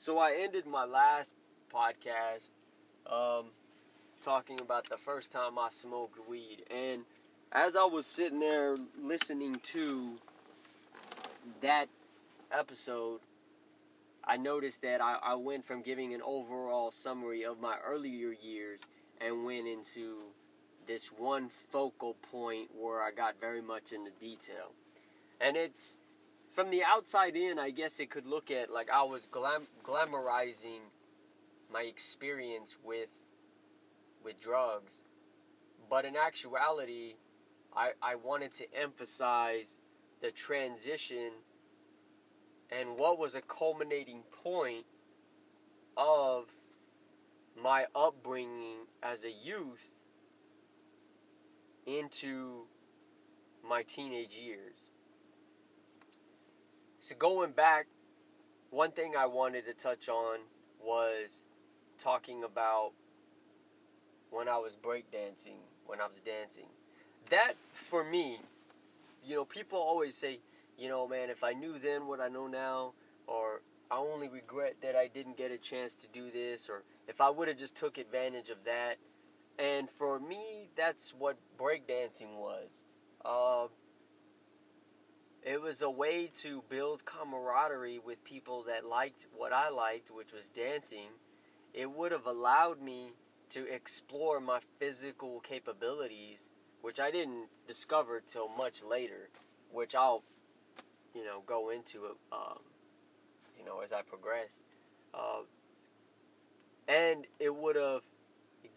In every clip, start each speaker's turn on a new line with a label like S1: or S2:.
S1: So I ended my last podcast um, talking about the first time I smoked weed. And as I was sitting there listening to that episode, I noticed that I, I went from giving an overall summary of my earlier years and went into this one focal point where I got very much into detail. And it's from the outside in, I guess it could look at like I was glam- glamorizing my experience with with drugs. But in actuality, I, I wanted to emphasize the transition and what was a culminating point of my upbringing as a youth into my teenage years. So going back, one thing I wanted to touch on was talking about when I was breakdancing, when I was dancing. That for me, you know, people always say, you know, man, if I knew then what I know now, or I only regret that I didn't get a chance to do this, or if I would have just took advantage of that. And for me, that's what breakdancing was. Uh, it was a way to build camaraderie with people that liked what I liked, which was dancing. It would have allowed me to explore my physical capabilities, which I didn't discover till much later, which I'll, you know, go into um, you know, as I progress. Uh, and it would have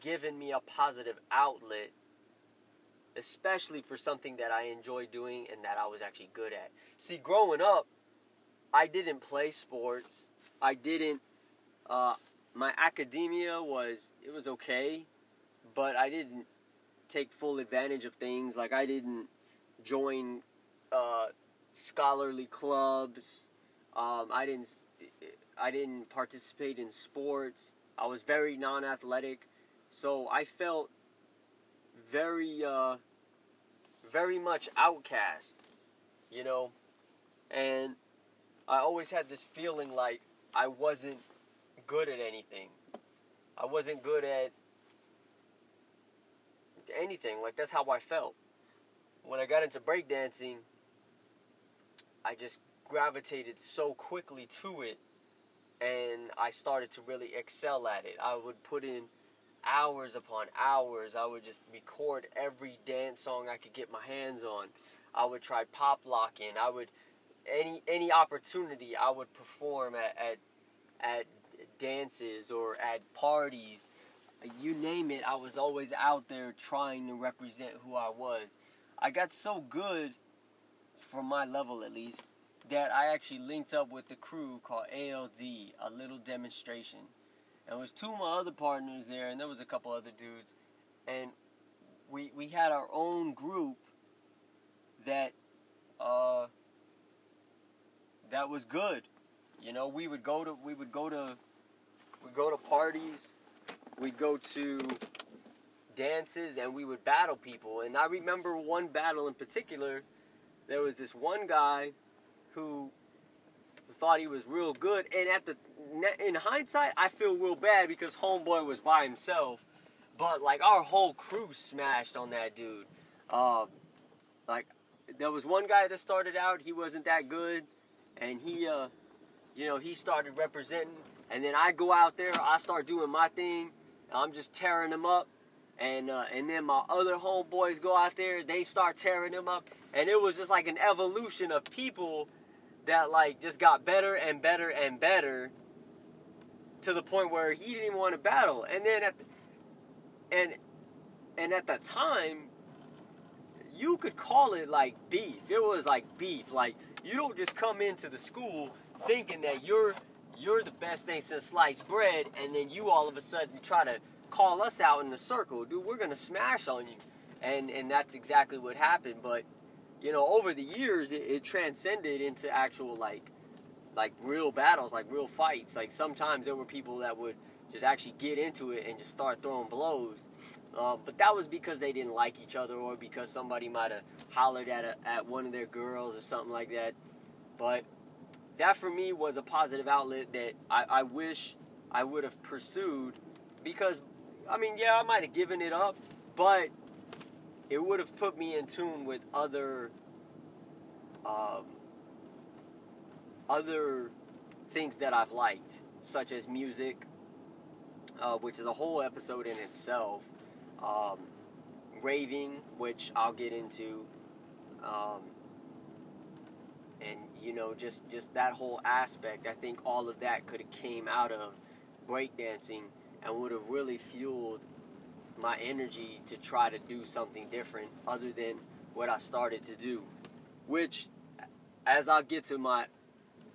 S1: given me a positive outlet especially for something that I enjoy doing and that I was actually good at. See, growing up, I didn't play sports. I didn't. Uh, my academia was it was okay, but I didn't take full advantage of things. Like I didn't join uh, scholarly clubs. Um, I didn't. I didn't participate in sports. I was very non-athletic, so I felt very, uh, very much outcast, you know, and I always had this feeling like I wasn't good at anything. I wasn't good at anything. Like that's how I felt. When I got into breakdancing, I just gravitated so quickly to it and I started to really excel at it. I would put in hours upon hours. I would just record every dance song I could get my hands on. I would try pop locking. I would any any opportunity I would perform at at, at dances or at parties. You name it, I was always out there trying to represent who I was. I got so good, from my level at least, that I actually linked up with the crew called ALD, a little demonstration. And it was two of my other partners there, and there was a couple other dudes. And we we had our own group that uh, that was good. You know, we would go to we would go to we go to parties, we'd go to dances, and we would battle people. And I remember one battle in particular. There was this one guy who thought he was real good, and at the in hindsight, I feel real bad because Homeboy was by himself. But like our whole crew smashed on that dude. Um, like there was one guy that started out, he wasn't that good, and he, uh, you know, he started representing. And then I go out there, I start doing my thing. I'm just tearing them up, and uh, and then my other homeboys go out there, they start tearing them up, and it was just like an evolution of people that like just got better and better and better to the point where he didn't even want to battle. And then at the, and and at that time, you could call it like beef. It was like beef. Like you don't just come into the school thinking that you're you're the best thing since sliced bread, and then you all of a sudden try to call us out in a circle, dude. We're gonna smash on you, and and that's exactly what happened. But you know, over the years, it, it transcended into actual like like real battles, like real fights. Like sometimes there were people that would just actually get into it and just start throwing blows. Uh, but that was because they didn't like each other or because somebody might have hollered at a, at one of their girls or something like that. But that for me was a positive outlet that I, I wish I would have pursued because, I mean, yeah, I might have given it up, but it would have put me in tune with other, um, other things that I've liked, such as music, uh, which is a whole episode in itself. Um, raving, which I'll get into, um, and you know, just just that whole aspect. I think all of that could have came out of breakdancing and would have really fueled my energy to try to do something different other than what I started to do. Which, as I'll get to my,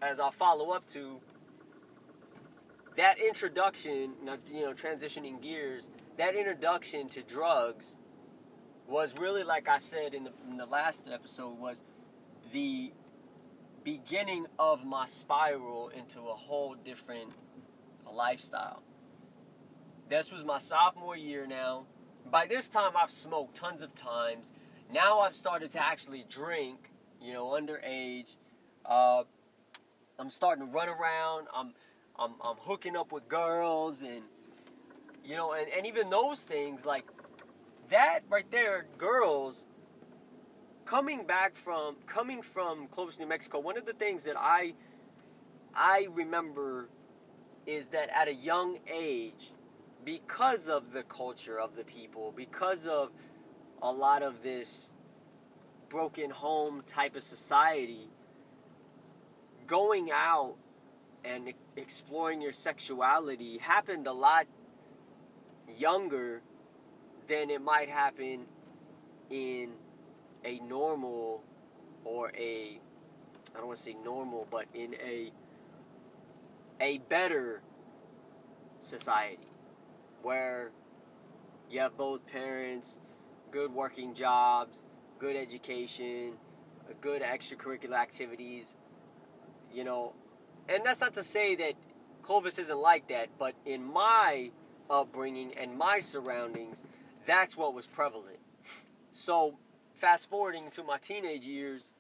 S1: as I'll follow up to, that introduction, you know, transitioning gears, that introduction to drugs was really, like I said in the, in the last episode, was the beginning of my spiral into a whole different lifestyle. This was my sophomore year now. By this time, I've smoked tons of times. Now I've started to actually drink, you know, underage. Uh, I'm starting to run around. I'm, I'm, I'm hooking up with girls, and you know, and, and even those things like that right there, girls coming back from coming from Clovis, New Mexico. One of the things that I I remember is that at a young age, because of the culture of the people, because of a lot of this broken home type of society, going out and exploring your sexuality happened a lot younger than it might happen in a normal or a I don't want to say normal, but in a a better society where you have both parents, good working jobs, good education, good extracurricular activities, you know. And that's not to say that Clovis isn't like that, but in my upbringing and my surroundings, that's what was prevalent. So, fast forwarding to my teenage years,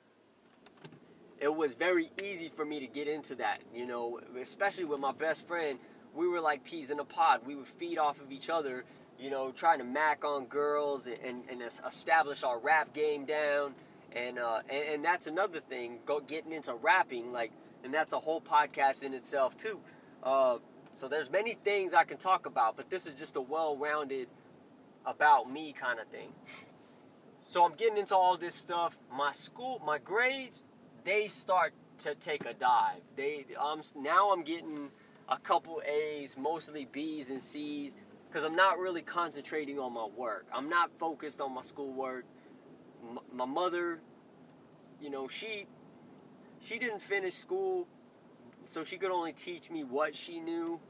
S1: it was very easy for me to get into that, you know, especially with my best friend. We were like peas in a pod. We would feed off of each other, you know, trying to mac on girls and, and, and establish our rap game down. And, uh, and, and that's another thing, go getting into rapping, like, and that's a whole podcast in itself too. Uh, so there's many things I can talk about, but this is just a well-rounded about me kind of thing. So I'm getting into all this stuff. My school, my grades, they start to take a dive. They um now I'm getting a couple A's, mostly B's and C's because I'm not really concentrating on my work. I'm not focused on my schoolwork. M- my mother, you know, she she didn't finish school, so she could only teach me what she knew.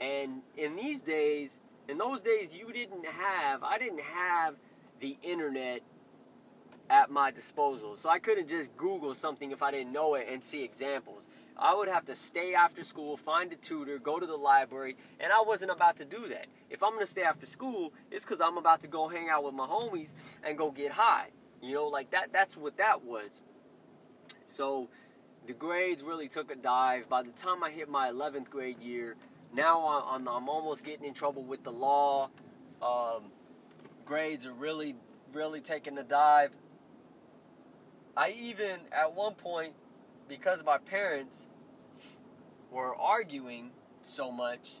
S1: And in these days, in those days, you didn't have, I didn't have the internet at my disposal. So I couldn't just Google something if I didn't know it and see examples. I would have to stay after school, find a tutor, go to the library, and I wasn't about to do that. If I'm gonna stay after school, it's because I'm about to go hang out with my homies and go get high. You know, like that. That's what that was. So the grades really took a dive. By the time I hit my 11th grade year, now I'm, I'm almost getting in trouble with the law. Um, grades are really, really taking a dive. I even, at one point, because my parents were arguing so much,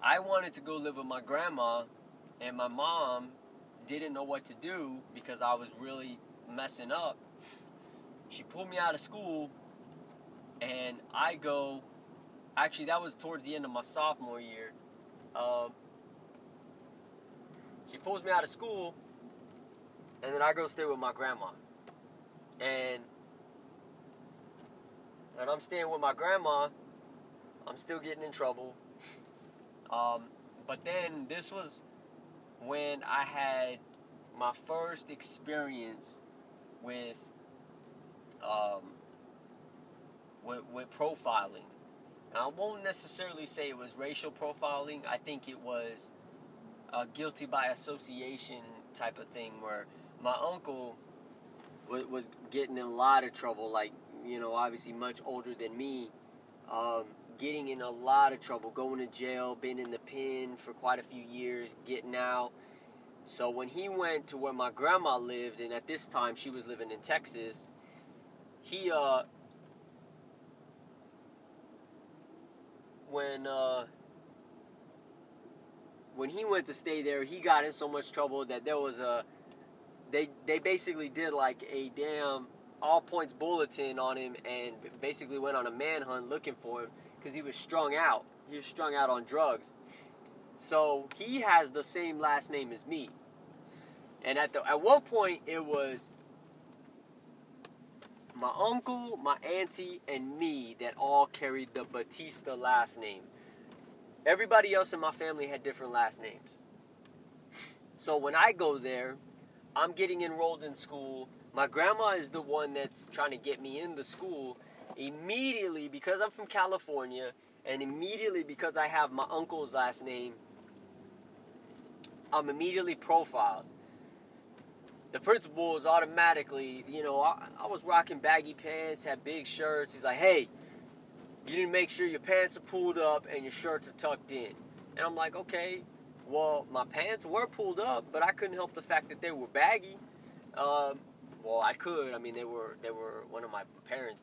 S1: I wanted to go live with my grandma, and my mom didn't know what to do because I was really messing up. She pulled me out of school, and I go. Actually, that was towards the end of my sophomore year. Um, she pulls me out of school, and then I go stay with my grandma. And and I'm staying with my grandma. I'm still getting in trouble. Um, but then this was when I had my first experience with um, with, with profiling. And I won't necessarily say it was racial profiling. I think it was a guilty by association type of thing where my uncle was, was getting in a lot of trouble, like you know, obviously much older than me, um, getting in a lot of trouble, going to jail, been in the pen for quite a few years, getting out. So when he went to where my grandma lived, and at this time she was living in Texas, he uh when uh when he went to stay there, he got in so much trouble that there was a they they basically did like a damn all points bulletin on him and basically went on a manhunt looking for him because he was strung out. He was strung out on drugs. So he has the same last name as me. And at the at one point it was my uncle, my auntie, and me that all carried the Batista last name. Everybody else in my family had different last names. So when I go there, I'm getting enrolled in school. My grandma is the one that's trying to get me in the school. Immediately, because I'm from California, and immediately because I have my uncle's last name, I'm immediately profiled the principal is automatically, you know, I, I, was rocking baggy pants, had big shirts. He's like, hey, you didn't make sure your pants are pulled up and your shirts are tucked in. And I'm like, okay, well, my pants were pulled up, but I couldn't help the fact that they were baggy. Um, well, I could. I mean, they were they were one of my parents,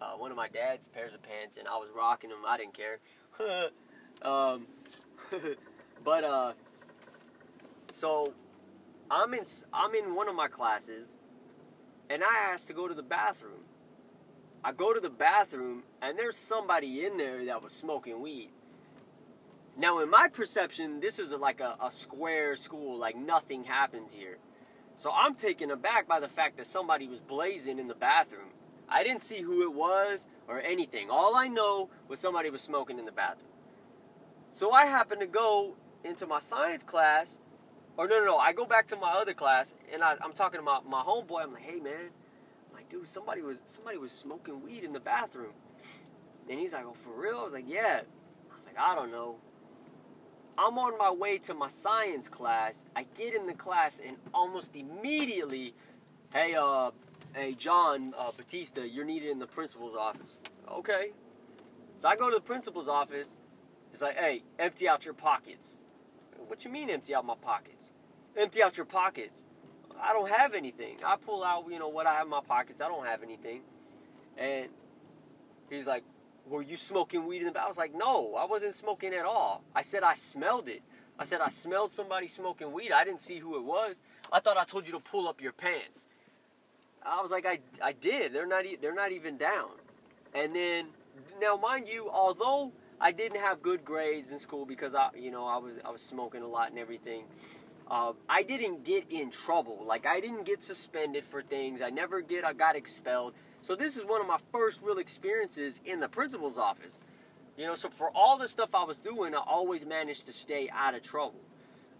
S1: uh, one of my dad's pairs of pants, and I was rocking them. I didn't care. um, but uh, so I'm in I'm in one of my classes and I asked to go to the bathroom. I go to the bathroom and there's somebody in there that was smoking weed. Now, in my perception, this is like a, a square school, like nothing happens here. So I'm taken aback by the fact that somebody was blazing in the bathroom. I didn't see who it was or anything. All I know was somebody was smoking in the bathroom. So I happened to go into my science class or no, no, no. I go back to my other class and I, am talking about my homeboy. I'm like, hey man, I'm like, dude, somebody was somebody was smoking weed in the bathroom. And he's like, oh, for real? I was like, yeah. I was like, I don't know. I'm on my way to my science class. I get in the class and almost immediately, hey, uh, hey, John uh, Batista, you're needed in the principal's office. Okay. So I go to the principal's office. He's like, hey, empty out your pockets. What you mean empty out my pockets? Empty out your pockets. I don't have anything. I pull out, you know, what I have in my pockets. I don't have anything. And he's like, Were you smoking weed in the back? I was like, No, I wasn't smoking at all. I said I smelled it. I said I smelled somebody smoking weed. I didn't see who it was. I thought I told you to pull up your pants. I was like, I, I did. They're not, they're not even down. And then, now mind you, although I didn't have good grades in school because I, you know, I was I was smoking a lot and everything. Uh, I didn't get in trouble. Like I didn't get suspended for things. I never get. I got expelled. So this is one of my first real experiences in the principal's office. You know, so for all the stuff I was doing, I always managed to stay out of trouble.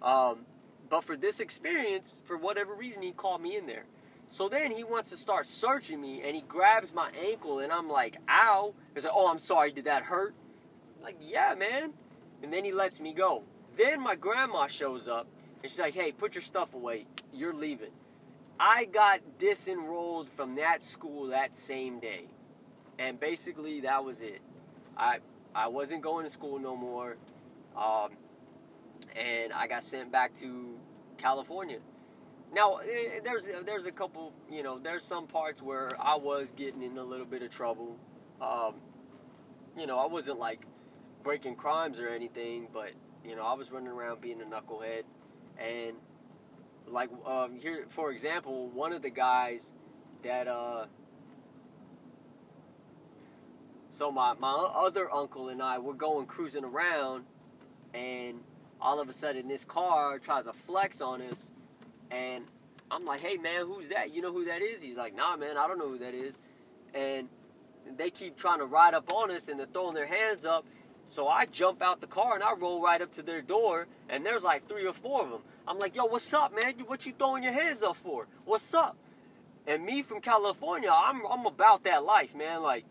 S1: Um, but for this experience, for whatever reason, he called me in there. So then he wants to start searching me, and he grabs my ankle, and I'm like, "Ow!" He's like, "Oh, I'm sorry. Did that hurt?" I'm Like, yeah, man. And then he lets me go. Then my grandma shows up and she's like, hey, put your stuff away. You're leaving. I got disenrolled from that school that same day. And basically, that was it. I, I wasn't going to school no more. Um, and I got sent back to California. Now, there's there's a couple, you know, there's some parts where I was getting in a little bit of trouble. Um, you know, I wasn't like breaking crimes or anything, but you know, I was running around being a knucklehead, and like um, here, for example, one of the guys that uh, so my my other uncle and I were going cruising around, and all of a sudden this car tries to flex on us, and I'm like, hey man, who's that? You know who that is? He's like, nah man, I don't know who that is, and they keep trying to ride up on us and they're throwing their hands up so I jump out the car and I roll right up to their door, and there's like three or four of them. I'm like, yo, what's up, man? What you throwing your hands up for? What's up? And me from California, I'm, I'm about that life, man. Like,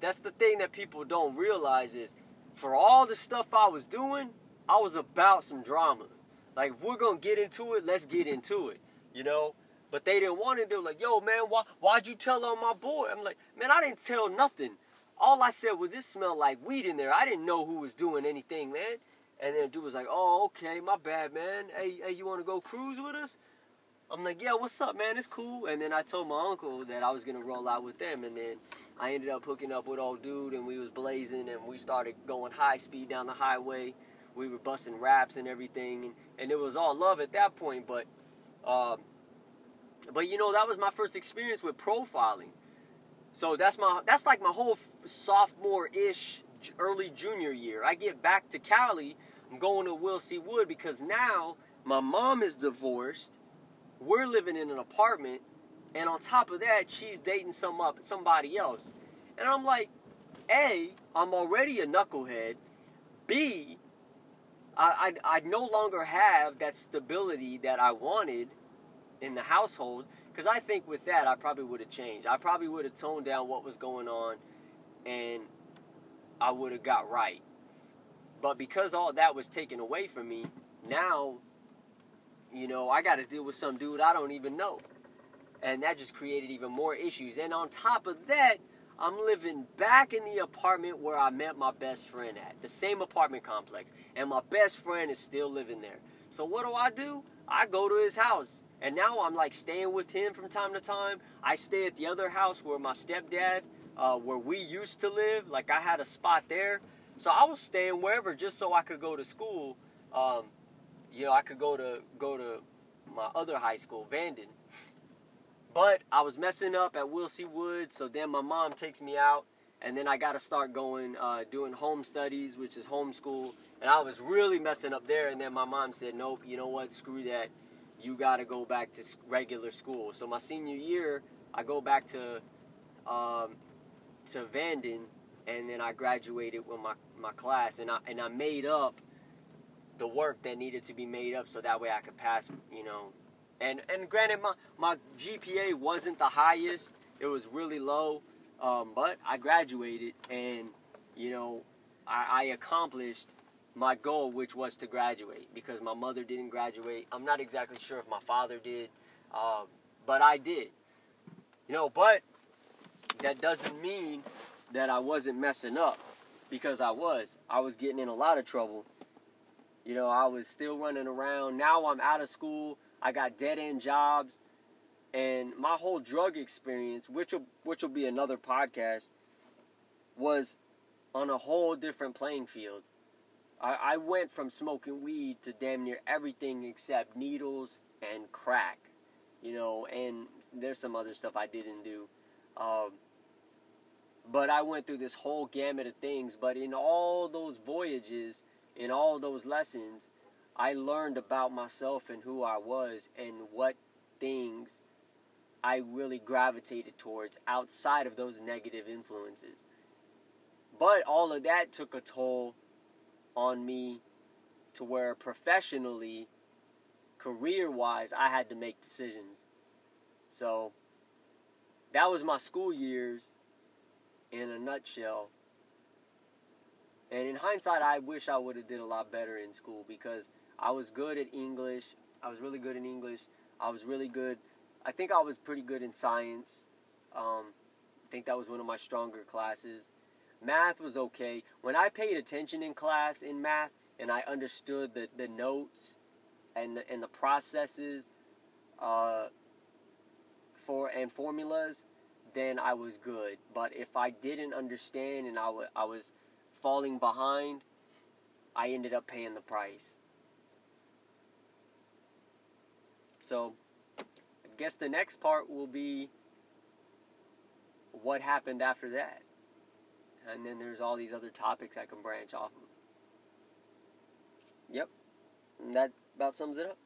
S1: that's the thing that people don't realize is for all the stuff I was doing, I was about some drama. Like, if we're going to get into it, let's get into it, you know? But they didn't want it. They were like, yo, man, why, why'd you tell on my boy? I'm like, man, I didn't tell nothing. All I said was it smelled like weed in there. I didn't know who was doing anything, man. And then dude was like, oh, okay, my bad, man. Hey, hey, you want to go cruise with us? I'm like, yeah, what's up, man? It's cool. And then I told my uncle that I was gonna roll out with them, and then I ended up hooking up with old dude, and we was blazing, and we started going high speed down the highway. We were busting raps and everything, and, and it was all love at that point. But um, but you know, that was my first experience with profiling. So that's my that's like my whole sophomore ish, early junior year. I get back to Cali. I'm going to Will C. Wood because now my mom is divorced. We're living in an apartment, and on top of that, she's dating some up somebody else. And I'm like, A, I'm already a knucklehead. B, I, I, I no longer have that stability that I wanted in the household because I think with that I probably would have changed. I probably would have toned down what was going on and I would have got right. But because all that was taken away from me, now you know, I got to deal with some dude I don't even know. And that just created even more issues. And on top of that, I'm living back in the apartment where I met my best friend at, the same apartment complex. And my best friend is still living there. So what do I do? I go to his house. And now I'm like staying with him from time to time. I stay at the other house where my stepdad, uh, where we used to live. Like I had a spot there. So I was staying wherever just so I could go to school. Um, you know, I could go to go to my other high school, Vanden. But I was messing up at Will C. Wood, so then my mom takes me out, and then I got to start going, uh, doing home studies, which is homeschool, and I was really messing up there. And then my mom said, "Nope, you know what? Screw that. You got to go back to regular school." So my senior year, I go back to um, to Vanden, and then I graduated with my, my class, and I and I made up the work that needed to be made up, so that way I could pass, you know, and and granted, my my GPA wasn't the highest; it was really low. Um, but I graduated, and you know, I, I accomplished my goal, which was to graduate, because my mother didn't graduate. I'm not exactly sure if my father did, um, but I did. You know, but that doesn't mean that I wasn't messing up, because I was. I was getting in a lot of trouble. You know, I was still running around. Now I'm out of school. I got dead end jobs, and my whole drug experience, which will which will be another podcast, was on a whole different playing field. I, I went from smoking weed to damn near everything except needles and crack, you know, and there's some other stuff I didn't do. Um, but I went through this whole gamut of things. But in all those voyages, in all those lessons, I learned about myself and who I was and what things I really gravitated towards outside of those negative influences. But all of that took a toll on me to where professionally, career wise, I had to make decisions. So that was my school years in a nutshell. And in hindsight, I wish I would have did a lot better in school because I was good at English. I was really good in English. I was really good. I think I was pretty good in science. Um, I think that was one of my stronger classes. Math was okay. When I paid attention in class in math and I understood the, the notes and the, and the processes uh, for and formulas, then I was good. But if I didn't understand and I, w- I was falling behind, I ended up paying the price. So, I guess the next part will be what happened after that. And then there's all these other topics I can branch off of. Yep. And that about sums it up.